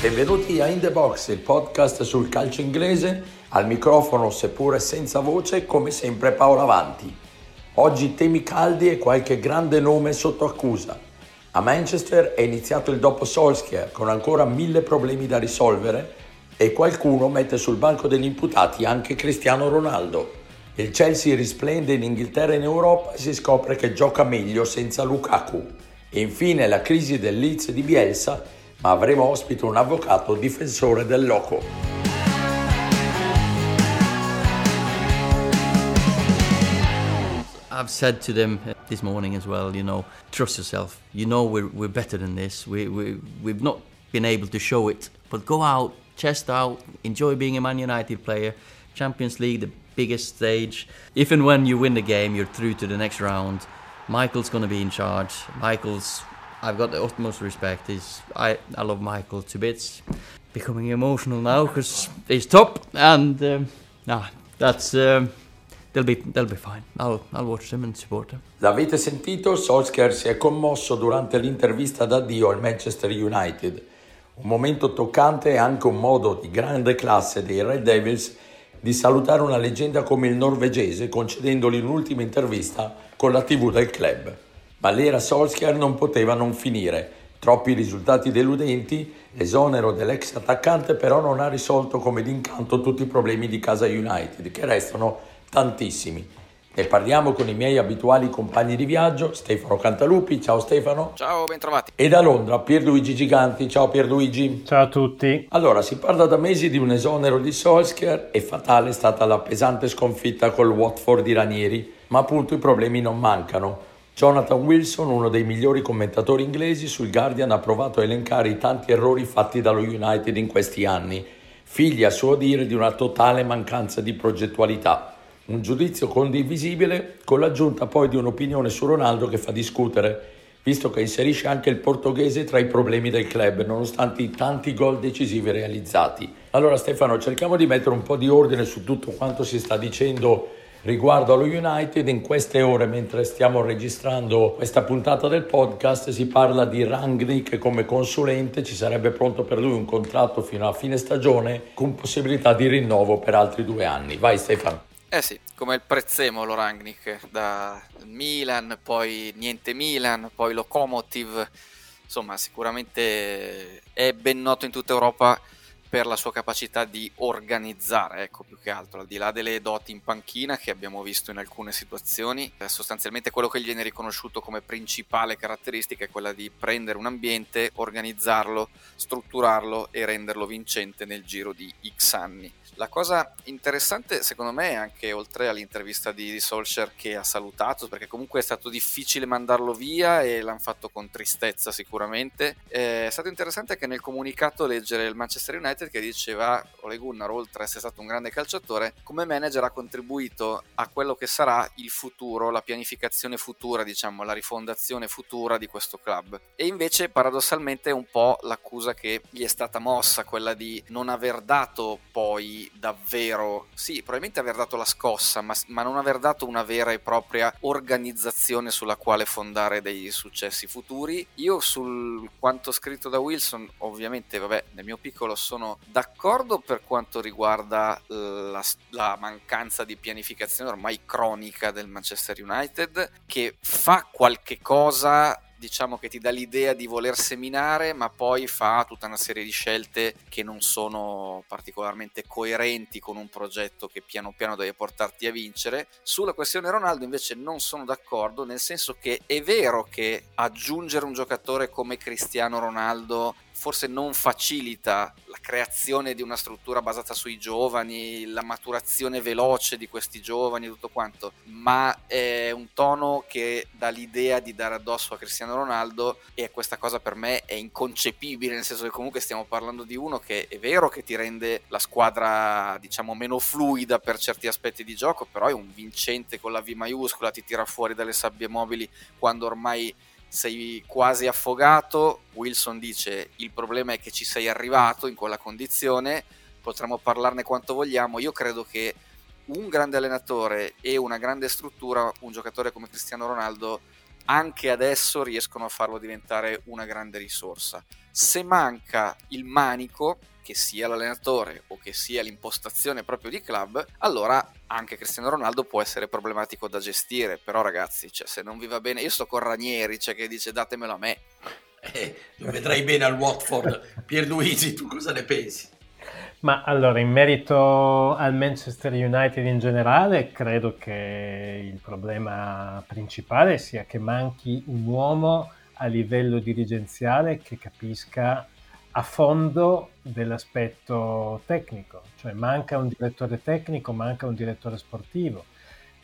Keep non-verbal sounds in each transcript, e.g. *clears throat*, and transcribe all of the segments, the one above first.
Benvenuti a In The Box, il podcast sul calcio inglese, al microfono seppure senza voce, come sempre Paolo Avanti. Oggi temi caldi e qualche grande nome sotto accusa. A Manchester è iniziato il dopo Solskjaer con ancora mille problemi da risolvere e qualcuno mette sul banco degli imputati anche Cristiano Ronaldo. Il Chelsea risplende in Inghilterra e in Europa e si scopre che gioca meglio senza Lukaku. E infine la crisi del Leeds di Bielsa, ma avremo ospite un avvocato difensore del loco. I've said to them this morning as well, you know, trust yourself. You know we're, we're better than this. We, we, we've not been able to show it, but go out, chest out, enjoy being a Man United player. Champions League, the biggest stage. If and when you win the game, you're through to the next round. Michael's going to be in charge. Michael's, I've got the utmost respect. He's, I, I love Michael to bits. Becoming emotional now because he's top, and um, nah, that's. Um, they'll be, they'll be fine. I'll, I'll watch them and support them. L'avete sentito? Solskjaer si è commosso durante l'intervista d'addio al Manchester United. Un momento toccante e anche un modo di grande classe dei Red Devils di salutare una leggenda come il norvegese concedendogli un'ultima intervista con la TV del club. Ma l'era Solskjaer non poteva non finire. Troppi risultati deludenti, l'esonero dell'ex attaccante però non ha risolto come d'incanto tutti i problemi di casa United, che restano tantissimi. Ne parliamo con i miei abituali compagni di viaggio, Stefano Cantalupi, ciao Stefano. Ciao, bentrovati. E da Londra Pierluigi Giganti, ciao Pierluigi. Ciao a tutti. Allora, si parla da mesi di un esonero di Solskjaer e fatale è stata la pesante sconfitta col Watford di Ranieri, ma appunto i problemi non mancano. Jonathan Wilson, uno dei migliori commentatori inglesi, sul Guardian ha provato a elencare i tanti errori fatti dallo United in questi anni, figli a suo dire di una totale mancanza di progettualità. Un giudizio condivisibile con l'aggiunta poi di un'opinione su Ronaldo che fa discutere, visto che inserisce anche il portoghese tra i problemi del club, nonostante i tanti gol decisivi realizzati. Allora Stefano, cerchiamo di mettere un po' di ordine su tutto quanto si sta dicendo riguardo allo United. In queste ore, mentre stiamo registrando questa puntata del podcast, si parla di Rangnick come consulente, ci sarebbe pronto per lui un contratto fino a fine stagione con possibilità di rinnovo per altri due anni. Vai Stefano. Eh sì, come il prezzemolo Rangnick da Milan, poi niente Milan, poi Lokomotiv, insomma sicuramente è ben noto in tutta Europa per la sua capacità di organizzare, ecco più che altro, al di là delle doti in panchina che abbiamo visto in alcune situazioni, sostanzialmente quello che gli viene riconosciuto come principale caratteristica è quella di prendere un ambiente, organizzarlo, strutturarlo e renderlo vincente nel giro di X anni. La cosa interessante secondo me è anche oltre all'intervista di, di Solskjaer che ha salutato, perché comunque è stato difficile mandarlo via e l'hanno fatto con tristezza sicuramente, è stato interessante che nel comunicato leggere il Manchester United che diceva Ole Gunnar oltre ad essere stato un grande calciatore, come manager ha contribuito a quello che sarà il futuro, la pianificazione futura, diciamo, la rifondazione futura di questo club. E invece paradossalmente è un po' l'accusa che gli è stata mossa, quella di non aver dato poi davvero, sì, probabilmente aver dato la scossa, ma, ma, non aver dato una vera e propria organizzazione sulla quale fondare dei successi futuri. Io sul quanto scritto da Wilson, ovviamente, vabbè, nel mio piccolo sono d'accordo per quanto riguarda la, la mancanza di pianificazione ormai cronica del Manchester United, che fa qualche cosa diciamo che ti dà l'idea di voler seminare, ma poi fa tutta una serie di scelte che non sono particolarmente coerenti con un progetto che piano piano deve portarti a vincere. Sulla questione Ronaldo invece non sono d'accordo, nel senso che è vero che aggiungere un giocatore come Cristiano Ronaldo forse non facilita la creazione di una struttura basata sui giovani, la maturazione veloce di questi giovani, tutto quanto, ma è un tono che dà l'idea di dare addosso a Cristiano Ronaldo e questa cosa per me è inconcepibile, nel senso che comunque stiamo parlando di uno che è vero che ti rende la squadra diciamo meno fluida per certi aspetti di gioco, però è un vincente con la V maiuscola, ti tira fuori dalle sabbie mobili quando ormai sei quasi affogato. Wilson dice il problema è che ci sei arrivato in quella condizione, potremmo parlarne quanto vogliamo. Io credo che un grande allenatore e una grande struttura, un giocatore come Cristiano Ronaldo anche adesso riescono a farlo diventare una grande risorsa. Se manca il manico, che sia l'allenatore o che sia l'impostazione proprio di club, allora anche Cristiano Ronaldo può essere problematico da gestire. Però ragazzi, cioè, se non vi va bene, io sto con Ranieri, cioè, che dice datemelo a me. Eh, lo vedrai bene al Watford. *laughs* Pierluigi, tu cosa ne pensi? Ma allora, in merito al Manchester United in generale, credo che il problema principale sia che manchi un uomo a livello dirigenziale che capisca a fondo dell'aspetto tecnico, cioè manca un direttore tecnico, manca un direttore sportivo,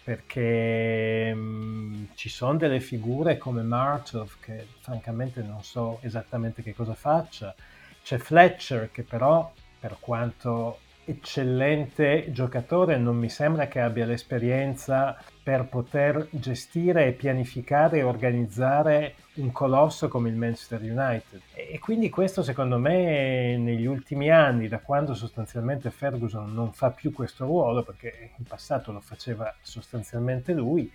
perché mh, mm, ci sono delle figure come Marchov che francamente non so esattamente che cosa faccia, c'è Fletcher che però per quanto eccellente giocatore, non mi sembra che abbia l'esperienza per poter gestire pianificare e organizzare un colosso come il Manchester United. E quindi questo secondo me negli ultimi anni, da quando sostanzialmente Ferguson non fa più questo ruolo, perché in passato lo faceva sostanzialmente lui,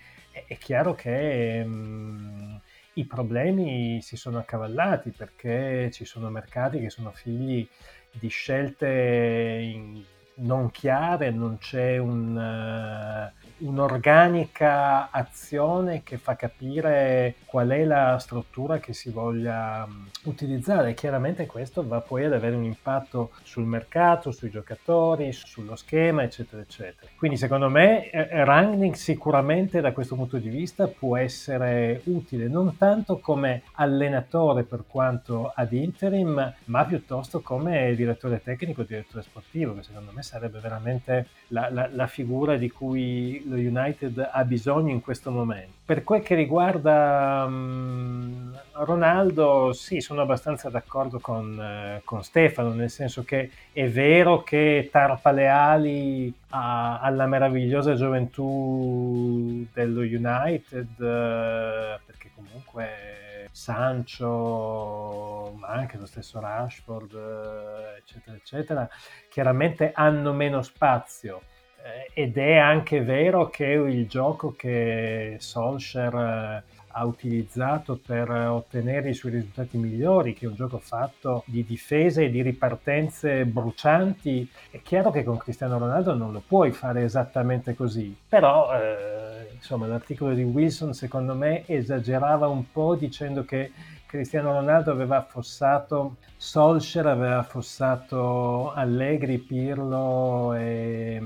è chiaro che... Mh, i problemi si sono accavallati perché ci sono mercati che sono figli di scelte non chiare, non c'è un, uh, un'organica azione che fa capire qual è la struttura che si voglia um, utilizzare. Chiaramente questo va poi ad avere un impatto sul mercato, sui giocatori, sullo schema, eccetera, eccetera. Quindi secondo me eh, Rangnick sicuramente da questo punto di vista può essere utile, non tanto come allenatore per quanto ad interim, ma piuttosto come direttore tecnico, direttore sportivo, che secondo me sarebbe veramente la, la, la, figura di cui lo United ha bisogno in questo momento. Per quel che riguarda um, Ronaldo, sì, sono abbastanza d'accordo con, eh, con, Stefano, nel senso che è vero che tarpa le ali alla meravigliosa gioventù dello United, eh, perché comunque Sancho, ma anche lo stesso Rashford, eh, eccetera, eccetera, chiaramente hanno meno spazio. Eh, ed è anche vero che il gioco che Solskjaer eh, ha utilizzato per ottenere i suoi risultati migliori, che è un gioco fatto di difese e di ripartenze brucianti, è chiaro che con Cristiano Ronaldo non lo puoi fare esattamente così, però eh, insomma l'articolo di Wilson secondo me esagerava un po' dicendo che Cristiano Ronaldo aveva affossato Solskjaer, aveva affossato Allegri, Pirlo e,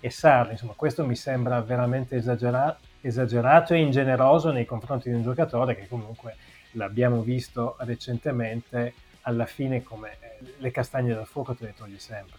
e Sarri, insomma questo mi sembra veramente esagerato esagerato e ingeneroso nei confronti di un giocatore che comunque l'abbiamo visto recentemente, alla fine come le castagne dal fuoco te le togli sempre.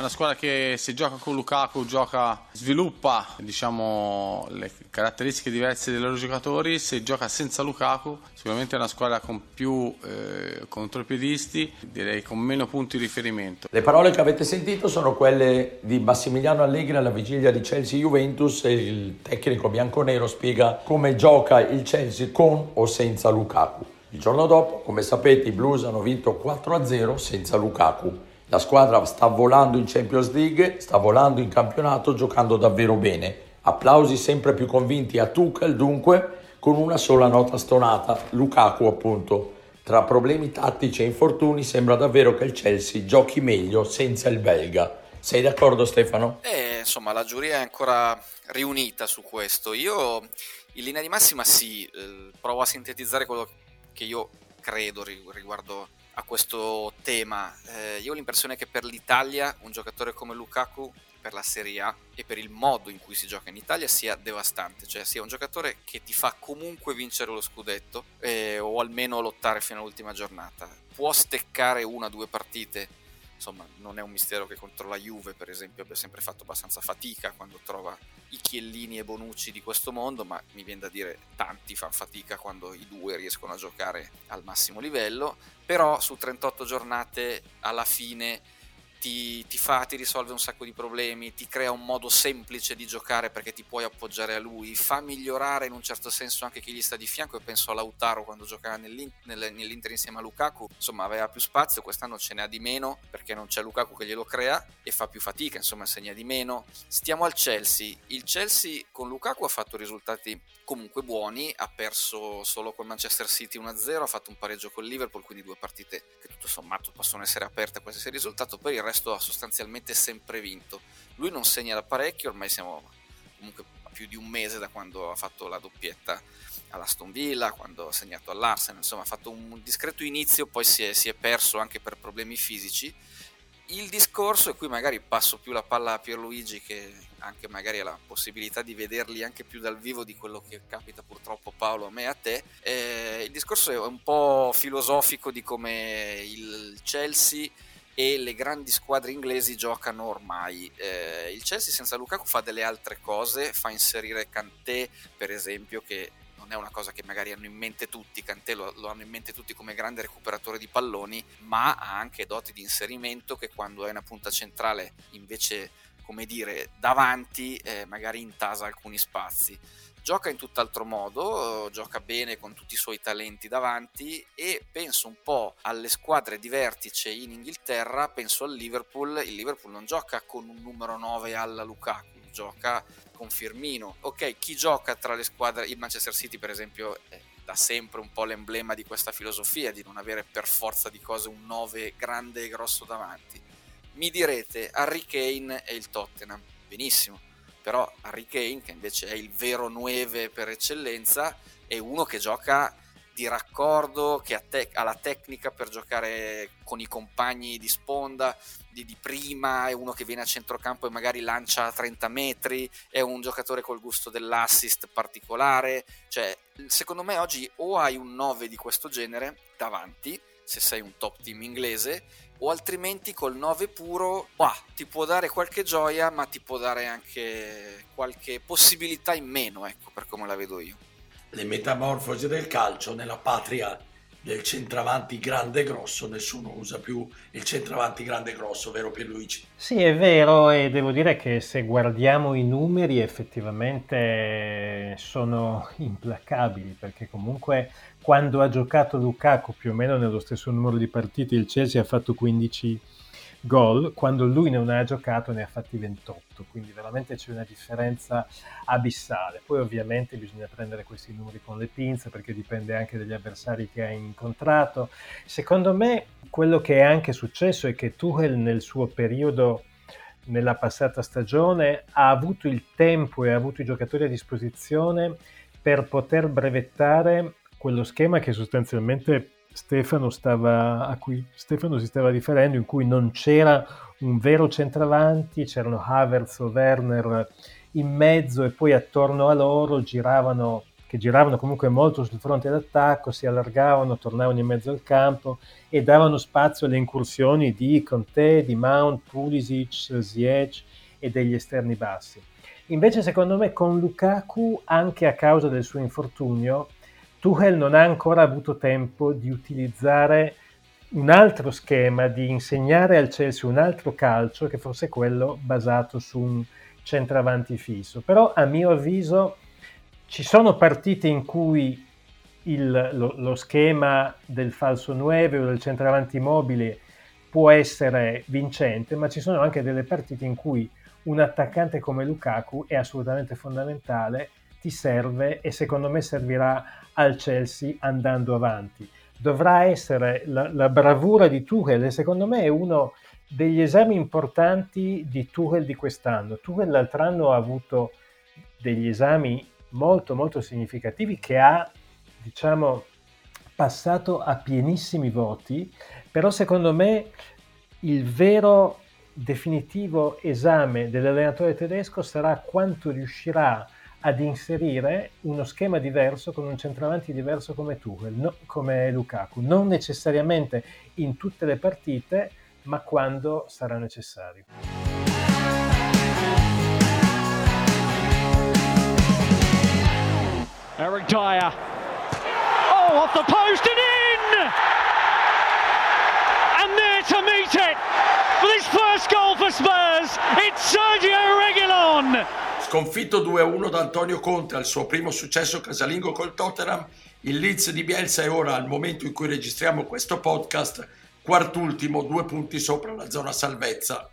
Una squadra che se gioca con Lukaku gioca, sviluppa diciamo, le caratteristiche diverse dei loro giocatori, se gioca senza Lukaku sicuramente è una squadra con più eh, contropiedisti, direi con meno punti di riferimento. Le parole che avete sentito sono quelle di Massimiliano Allegri alla vigilia di Chelsea-Juventus e il tecnico bianconero spiega come gioca il Chelsea con o senza Lukaku. Il giorno dopo, come sapete, i Blues hanno vinto 4-0 senza Lukaku. La squadra sta volando in Champions League, sta volando in campionato, giocando davvero bene. Applausi sempre più convinti a Tuchel, dunque, con una sola nota stonata, Lukaku appunto. Tra problemi tattici e infortuni sembra davvero che il Chelsea giochi meglio senza il belga. Sei d'accordo Stefano? Eh, insomma, la giuria è ancora riunita su questo. Io in linea di massima sì, eh, provo a sintetizzare quello che io credo riguardo a questo tema. Eh, io ho l'impressione che per l'Italia un giocatore come Lukaku per la Serie A e per il modo in cui si gioca in Italia sia devastante, cioè sia un giocatore che ti fa comunque vincere lo scudetto eh, o almeno lottare fino all'ultima giornata. Può steccare una o due partite insomma non è un mistero che contro la Juve per esempio abbia sempre fatto abbastanza fatica quando trova i Chiellini e Bonucci di questo mondo ma mi viene da dire tanti fanno fatica quando i due riescono a giocare al massimo livello. Però su 38 giornate alla fine ti, ti, fa, ti risolve un sacco di problemi, ti crea un modo semplice di giocare perché ti puoi appoggiare a lui, fa migliorare in un certo senso anche chi gli sta di fianco e penso a Lautaro quando giocava nell'Inter, nell'Inter insieme a Lukaku, insomma aveva più spazio, quest'anno ce n'ha di meno perché non c'è Lukaku che glielo crea e fa più fatica, insomma segna di meno. Stiamo al Chelsea, il Chelsea con Lukaku ha fatto risultati comunque buoni, ha perso solo con Manchester City 1-0, ha fatto un pareggio con Liverpool, quindi due partite che tutto sommato possono essere aperte a qualsiasi risultato, per il resto ha sostanzialmente sempre vinto. Lui non segna da parecchio, ormai siamo comunque a più di un mese da quando ha fatto la doppietta all'Aston Villa, quando ha segnato all'Arsenal, insomma ha fatto un discreto inizio, poi si è, si è perso anche per problemi fisici il discorso, e qui magari passo più la palla a Pierluigi che anche magari ha la possibilità di vederli anche più dal vivo di quello che capita purtroppo Paolo a me e a te, eh, il discorso è un po' filosofico di come il Chelsea e le grandi squadre inglesi giocano ormai. Eh, il Chelsea senza Lukaku fa delle altre cose, fa inserire Kanté per esempio che non è una cosa che magari hanno in mente tutti, Cantè lo, lo, hanno in mente tutti come grande recuperatore di palloni, ma ha anche doti di inserimento che quando è una punta centrale invece, come dire, davanti, eh, magari intasa alcuni spazi. Gioca in tutt'altro modo, gioca bene con tutti i suoi talenti davanti e penso un po' alle squadre di vertice in Inghilterra, penso al Liverpool, il Liverpool non gioca con un numero 9 alla Lukaku, gioca con Firmino. Ok, chi gioca tra le squadre, il Manchester City per esempio è da sempre un po' l'emblema di questa filosofia, di non avere per forza di cose un 9 grande e grosso davanti. Mi direte, Harry Kane e il Tottenham, benissimo, però Harry Kane, che invece è il vero 9 per eccellenza, è uno che gioca di raccordo, che ha, te- ha, la tecnica per giocare con i compagni di sponda, di, di, prima, è uno che viene a centrocampo e magari lancia a 30 metri, è un giocatore col gusto dell'assist particolare, cioè secondo me oggi o hai un 9 di questo genere davanti, se sei un top team inglese, o altrimenti col 9 puro bah, ti può dare qualche gioia, ma ti può dare anche qualche possibilità in meno, ecco, per come la vedo io. Le metamorfosi del calcio nella patria del centravanti grande grosso, nessuno usa più il centravanti grande grosso, vero Pierluigi? Sì, è vero e devo dire che se guardiamo i numeri effettivamente sono implacabili perché comunque quando ha giocato Lukaku più o meno nello stesso numero di partite il Chelsea ha fatto 15 gol, quando lui non ha giocato ne ha fatti 28, quindi veramente c'è una differenza abissale. Poi ovviamente bisogna prendere questi numeri con le pinze perché dipende anche dagli avversari che ha incontrato. Secondo me quello che è anche successo è che Tuchel nel suo periodo nella passata stagione ha avuto il tempo e ha avuto i giocatori a disposizione per poter brevettare quello schema che sostanzialmente Stefano stava, a cui Stefano si stava riferendo, in cui non c'era un vero centravanti, c'erano Havertz o Werner in mezzo e poi attorno a loro giravano, che giravano comunque molto sul fronte d'attacco, si allargavano, tornavano in mezzo al campo e davano spazio alle incursioni di Conte, di Mount, Pulisic, Ziyech e degli esterni bassi. Invece secondo me con Lukaku, anche a causa del suo infortunio, Tuchel non ha ancora avuto tempo di utilizzare un altro schema, di insegnare al Chelsea un altro calcio che fosse quello basato su un centravanti fisso. Però a mio avviso ci sono partite in cui il, lo, lo, schema del falso 9 o del centravanti mobile può essere vincente, ma ci sono anche delle partite in cui un attaccante come Lukaku è assolutamente fondamentale, ti serve e secondo me servirà al Chelsea andando avanti. Dovrà essere la, la bravura di Tuchel e secondo me è uno degli esami importanti di Tuchel di quest'anno. Tuchel l'altro anno ha avuto degli esami molto molto significativi che ha diciamo passato a pienissimi voti, però secondo me il vero definitivo esame dell'allenatore tedesco sarà quanto riuscirà a ad inserire uno schema diverso con un centravanti diverso come Tuchel, no, come Lukaku, non necessariamente in tutte le partite, ma quando sarà necessario. Eric Dyer. Oh, off the post and in! And there to meet it for this first Sergio Reguilon! Sconfitto 2-1 da Antonio Conte al suo primo successo casalingo col Tottenham, il Leeds di Bielsa è ora, al momento in cui registriamo questo podcast, quartultimo, due punti sopra la zona salvezza.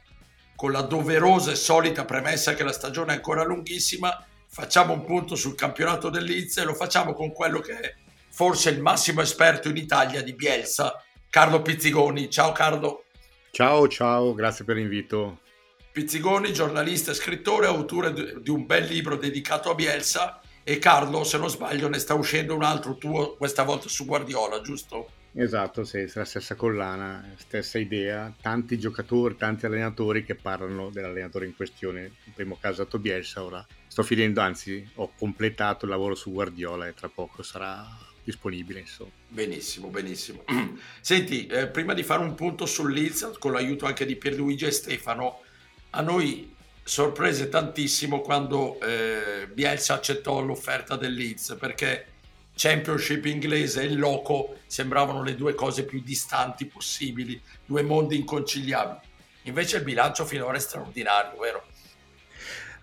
Con la doverosa e solita premessa che la stagione è ancora lunghissima, facciamo un punto sul campionato del Leeds e lo facciamo con quello che è forse il massimo esperto in Italia di Bielsa, Carlo Pizzigoni. Ciao Carlo. Ciao, ciao, grazie per l'invito. Pizzigoni, giornalista e scrittore, autore di un bel libro dedicato a Bielsa e Carlo, se non sbaglio, ne sta uscendo un altro tuo, questa volta su Guardiola, giusto? Esatto, sì, la stessa collana, stessa idea, tanti giocatori, tanti allenatori che parlano dell'allenatore in questione, in primo caso Atto Bielsa, ora sto finendo, anzi ho completato il lavoro su Guardiola e tra poco sarà disponibile. Insomma. Benissimo, benissimo. *clears throat* Senti, eh, prima di fare un punto sul Leeds, con l'aiuto anche di Pierluigi e Stefano, a noi sorprese tantissimo quando eh, Bielsa accettò l'offerta del Leeds perché Championship inglese e il Loco sembravano le due cose più distanti possibili, due mondi inconciliabili. Invece il bilancio finora è straordinario, vero?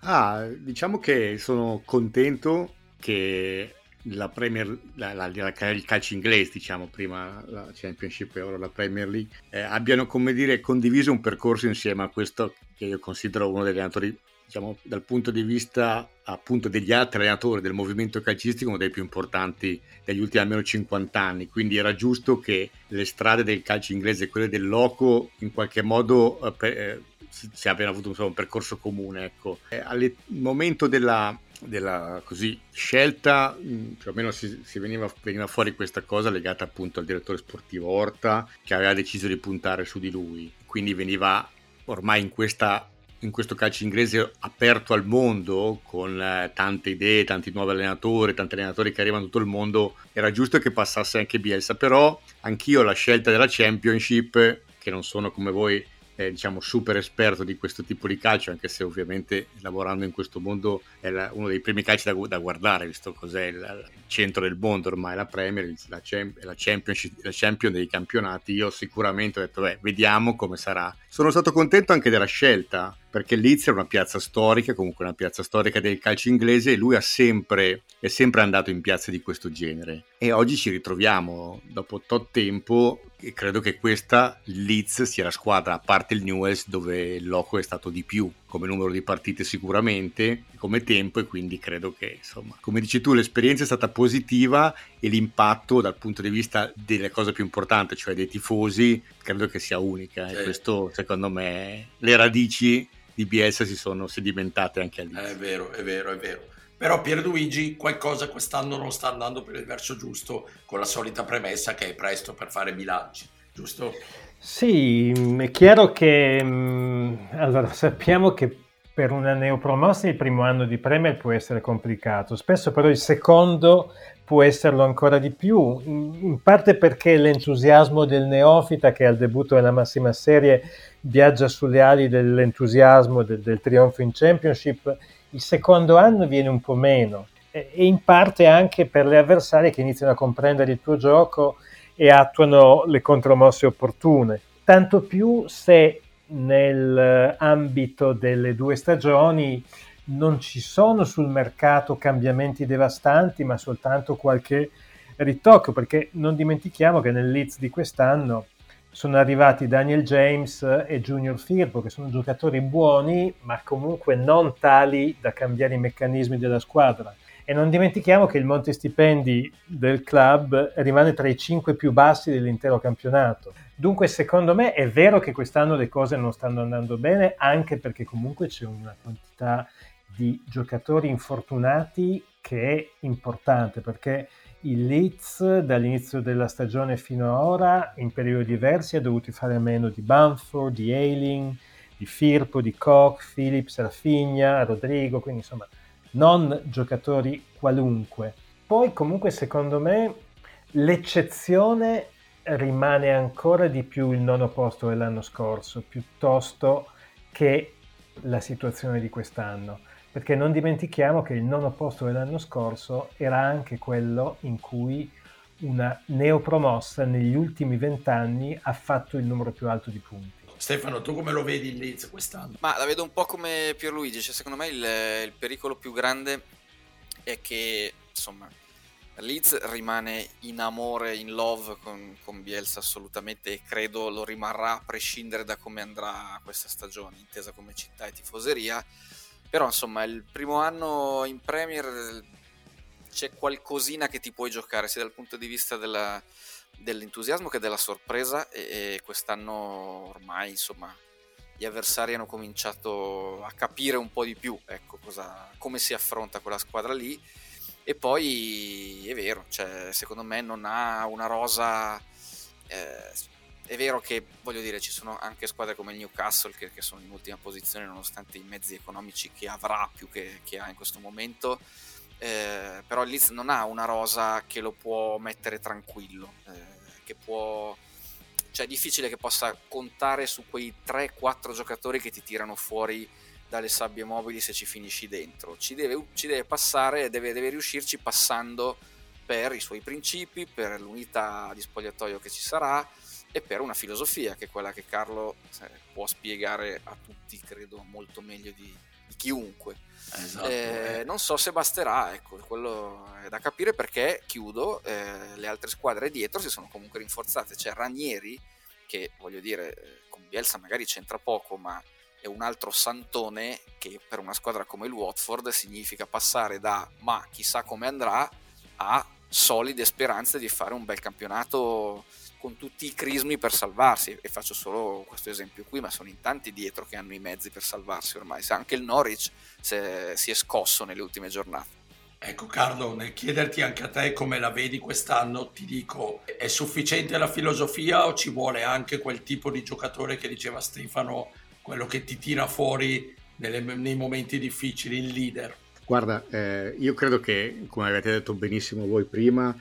Ah, diciamo che sono contento che la Premier, la, la, il calcio inglese, diciamo prima la Championship e ora la Premier League, eh, abbiano come dire condiviso un percorso insieme a questo che io considero uno degli allenatori, diciamo dal punto di vista appunto degli altri allenatori del movimento calcistico, uno dei più importanti degli ultimi almeno 50 anni. Quindi era giusto che le strade del calcio inglese e quelle del loco in qualche modo eh, eh, si, si, abbiano avuto insomma, un percorso comune. Ecco. Eh, al momento della della così, scelta, mm, più o meno si, si veniva, veniva, fuori questa cosa legata appunto al direttore sportivo Orta che aveva deciso di puntare su di lui. Quindi veniva ormai in, questa, in questo calcio inglese aperto al mondo con eh, tante idee, tanti nuovi allenatori, tanti allenatori che arrivano da tutto il mondo, era giusto che passasse anche Bielsa, però anch'io la scelta della Championship, che non sono come voi eh, diciamo super esperto di questo tipo di calcio, anche se ovviamente lavorando in questo mondo è la, uno dei primi calci da, da, guardare, visto cos'è il, il, centro del mondo ormai la Premier, la, la, la Champion dei campionati. Io sicuramente ho detto, beh, vediamo come sarà. Sono stato contento anche della scelta, perché Leeds è una piazza storica, comunque una piazza storica del calcio inglese e lui sempre, è sempre andato in piazze di questo genere. E oggi ci ritroviamo dopo tot tempo e credo che questa Leeds sia la squadra, a parte il Newells, dove il loco è stato di più come numero di partite sicuramente, come tempo e quindi credo che insomma, come dici tu, l'esperienza è stata positiva e l'impatto dal punto di vista delle cose più importanti, cioè dei tifosi, credo che sia unica e questo secondo me le radici di Bielsa si sono sedimentate anche all'inizio. È vero, è vero, è vero. Però Pierluigi qualcosa quest'anno non sta andando per il verso giusto, con la solita premessa che è presto per fare bilanci, giusto? Sì, è chiaro che mm, allora, sappiamo che per una neopromossa il primo anno di Premier può essere complicato, spesso però il secondo può esserlo ancora di più, in parte perché l'entusiasmo del neofita che al debutto della massima serie viaggia sulle ali dell'entusiasmo del, del trionfo in Championship, il secondo anno viene un po' meno e in parte anche per le avversarie che iniziano a comprendere il tuo gioco e attuano le contromosse opportune. Tanto più se nell'ambito delle due stagioni non ci sono sul mercato cambiamenti devastanti, ma soltanto qualche ritocco, perché non dimentichiamo che nel Leeds di quest'anno sono arrivati Daniel James e Junior Firpo, che sono giocatori buoni, ma comunque non tali da cambiare i meccanismi della squadra. E non dimentichiamo che il monte stipendi del club rimane tra i cinque più bassi dell'intero campionato. Dunque, secondo me è vero che quest'anno le cose non stanno andando bene, anche perché comunque c'è una quantità di giocatori infortunati che è importante perché il Leeds dall'inizio della stagione fino ad ora in periodi diversi ha dovuto fare a meno di Bamford, di Ailing, di Firpo, di Koch, Phillips, Rafinha, Rodrigo, quindi insomma non giocatori qualunque. Poi comunque secondo me l'eccezione rimane ancora di più il nono posto dell'anno scorso piuttosto che la situazione di quest'anno perché non dimentichiamo che il nono posto dell'anno scorso era anche quello in cui una neopromossa negli ultimi vent'anni ha fatto il numero più alto di punti. Stefano, tu come lo vedi il Leeds quest'anno? Ma la vedo un po' come Pierluigi, cioè, secondo me il, il pericolo più grande è che insomma Leeds rimane in amore, in love con, con, Bielsa assolutamente e credo lo rimarrà a prescindere da come andrà questa stagione, intesa come città e tifoseria. Però insomma il primo anno in Premier c'è qualcosina che ti puoi giocare sia dal punto di vista della, dell'entusiasmo che della sorpresa e, e quest'anno ormai insomma gli avversari hanno cominciato a capire un po' di più ecco, cosa, come si affronta quella squadra lì e poi è vero, cioè, secondo me non ha una rosa. Eh, è vero che voglio dire, ci sono anche squadre come il Newcastle che, che sono in ultima posizione nonostante i mezzi economici che avrà più che, che ha in questo momento. Eh, però il Leeds non ha una rosa che lo può mettere tranquillo, eh, che può cioè è difficile che possa contare su quei 3-4 giocatori che ti tirano fuori dalle sabbie mobili se ci finisci dentro. Ci deve, ci deve passare, deve, deve riuscirci passando per i suoi principi, per l'unità di spogliatoio che ci sarà e per una filosofia che è quella che Carlo può spiegare a tutti, credo, molto meglio di, di chiunque. Esatto, eh, eh. Non so se basterà, ecco, quello è da capire perché, chiudo, eh, le altre squadre dietro si sono comunque rinforzate. C'è Ranieri, che voglio dire, eh, con Bielsa magari c'entra poco, ma è un altro santone che per una squadra come il Watford significa passare da ma chissà come andrà a solide speranze di fare un bel campionato con tutti i crismi per salvarsi e faccio solo questo esempio qui ma sono in tanti dietro che hanno i mezzi per salvarsi ormai anche il Norwich si è scosso nelle ultime giornate Ecco Carlo, nel chiederti anche a te come la vedi quest'anno, ti dico, è sufficiente la filosofia o ci vuole anche quel tipo di giocatore che diceva Stefano quello che ti tira fuori nelle, nei momenti difficili, il leader. Guarda, eh, io credo che, come avete detto benissimo voi prima,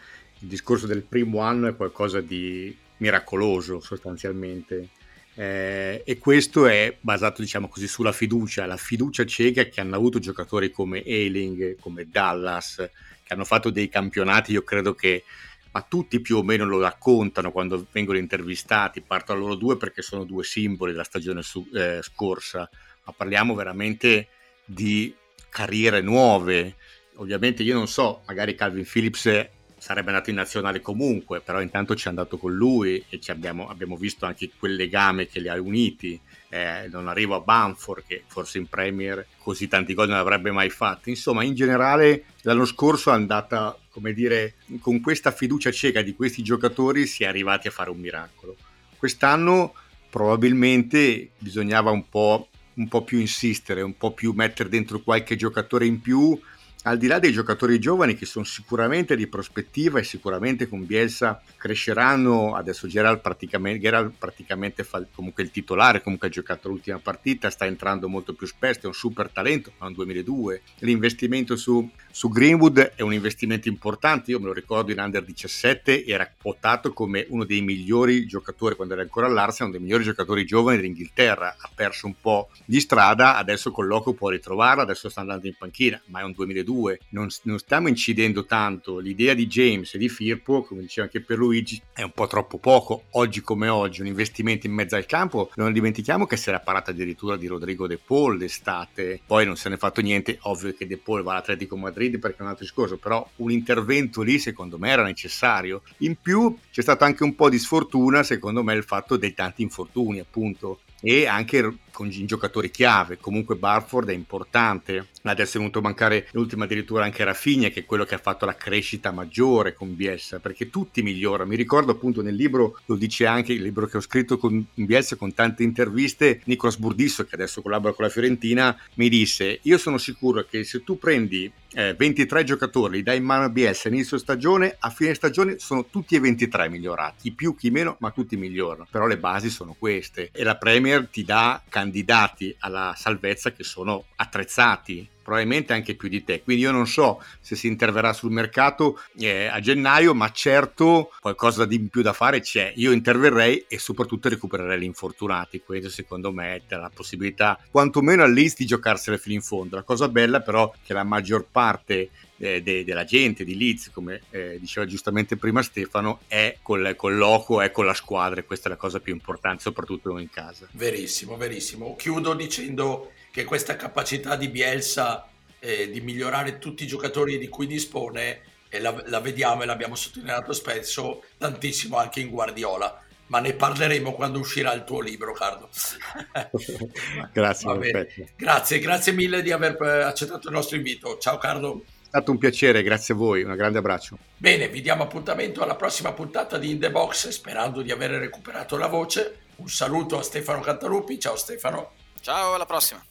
il discorso del primo anno è qualcosa di miracoloso sostanzialmente. Eh, e questo è basato, diciamo così, sulla fiducia, la fiducia cieca che hanno avuto giocatori come Eiling, come Dallas, che hanno fatto dei campionati, io credo che ma tutti più o meno lo raccontano quando vengono intervistati, parto a loro due perché sono due simboli della stagione su, eh, scorsa, ma parliamo veramente di carriere nuove. Ovviamente io non so, magari Calvin Phillips sarebbe andato in nazionale comunque, però intanto ci è andato con lui e abbiamo, abbiamo, visto anche quel legame che li ha uniti. Eh, non arrivo a Banford, che forse in Premier così tanti gol non avrebbe mai fatto. Insomma, in generale l'anno scorso è andata, come dire, con questa fiducia cieca di questi giocatori si è arrivati a fare un miracolo. Quest'anno probabilmente bisognava un po', un po' più insistere, un po' più mettere dentro qualche giocatore in più al di là dei giocatori giovani che sono sicuramente di prospettiva e sicuramente con Bielsa cresceranno, adesso Gerald praticamente, Gerald praticamente fa comunque il titolare, comunque ha giocato l'ultima partita, sta entrando molto più spesso, è un super talento, fa un 2002, l'investimento su, su, Greenwood è un investimento importante, io me lo ricordo in Under 17 era quotato come uno dei migliori giocatori quando era ancora all'Arsenal, uno dei migliori giocatori giovani d'Inghilterra, ha perso un po' di strada, adesso con Loco può ritrovarla, adesso sta andando in panchina, ma è un 2002 due, non, non, stiamo incidendo tanto. L'idea di James e di Firpo, come diceva anche per Luigi, è un po' troppo poco. Oggi come oggi, un investimento in mezzo al campo, non dimentichiamo che si era parlato addirittura di Rodrigo De Paul d'estate, poi non se ne è fatto niente. Ovvio che De Paul va all'Atletico Madrid perché è un altro discorso, però un intervento lì secondo me era necessario. In più c'è stato anche un po' di sfortuna, secondo me, il fatto dei tanti infortuni, appunto e anche con giocatori chiave. Comunque Barford è importante. Adesso è venuto a mancare l'ultima addirittura anche Rafinha, che è quello che ha fatto la crescita maggiore con Bielsa, perché tutti migliorano. Mi ricordo appunto nel libro, lo dice anche il libro che ho scritto con Bielsa con tante interviste, Nicolas Burdisso, che adesso collabora con la Fiorentina, mi disse: Io sono sicuro che se tu prendi eh, 23 giocatori, li dai in mano a Bielsa inizio stagione, a fine stagione sono tutti e 23 migliorati, chi più, chi meno, ma tutti migliorano. Però le basi sono queste e la Premier ti dà candidati alla salvezza che sono attrezzati probabilmente anche più di te. Quindi io non so se si interverrà sul mercato eh, a gennaio, ma certo qualcosa di più da fare c'è. Io interverrei e soprattutto recupererei gli infortunati. Questo secondo me è la possibilità, quantomeno all'East, di giocarsela fino in fondo. La cosa bella però è che la maggior parte eh, de, della gente di Leeds, come eh, diceva giustamente prima Stefano, è col, col loco, è con la squadra e questa è la cosa più importante, soprattutto in casa. Verissimo, verissimo. Chiudo dicendo che questa capacità di Bielsa eh, di migliorare tutti i giocatori di cui dispone e la, la vediamo e l'abbiamo sottolineato spesso tantissimo anche in Guardiola ma ne parleremo quando uscirà il tuo libro, Carlo. *laughs* grazie, *laughs* grazie, grazie mille di aver eh, accettato il nostro invito. Ciao Carlo stato un piacere, grazie a voi, un grande abbraccio. Bene, vi diamo appuntamento alla prossima puntata di In The Box, sperando di aver recuperato la voce. Un saluto a Stefano Cantalupi, ciao Stefano. Ciao, alla prossima.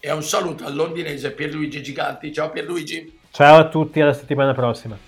E un saluto al londinese Pierluigi Giganti, ciao Pierluigi. Ciao a tutti, alla settimana prossima.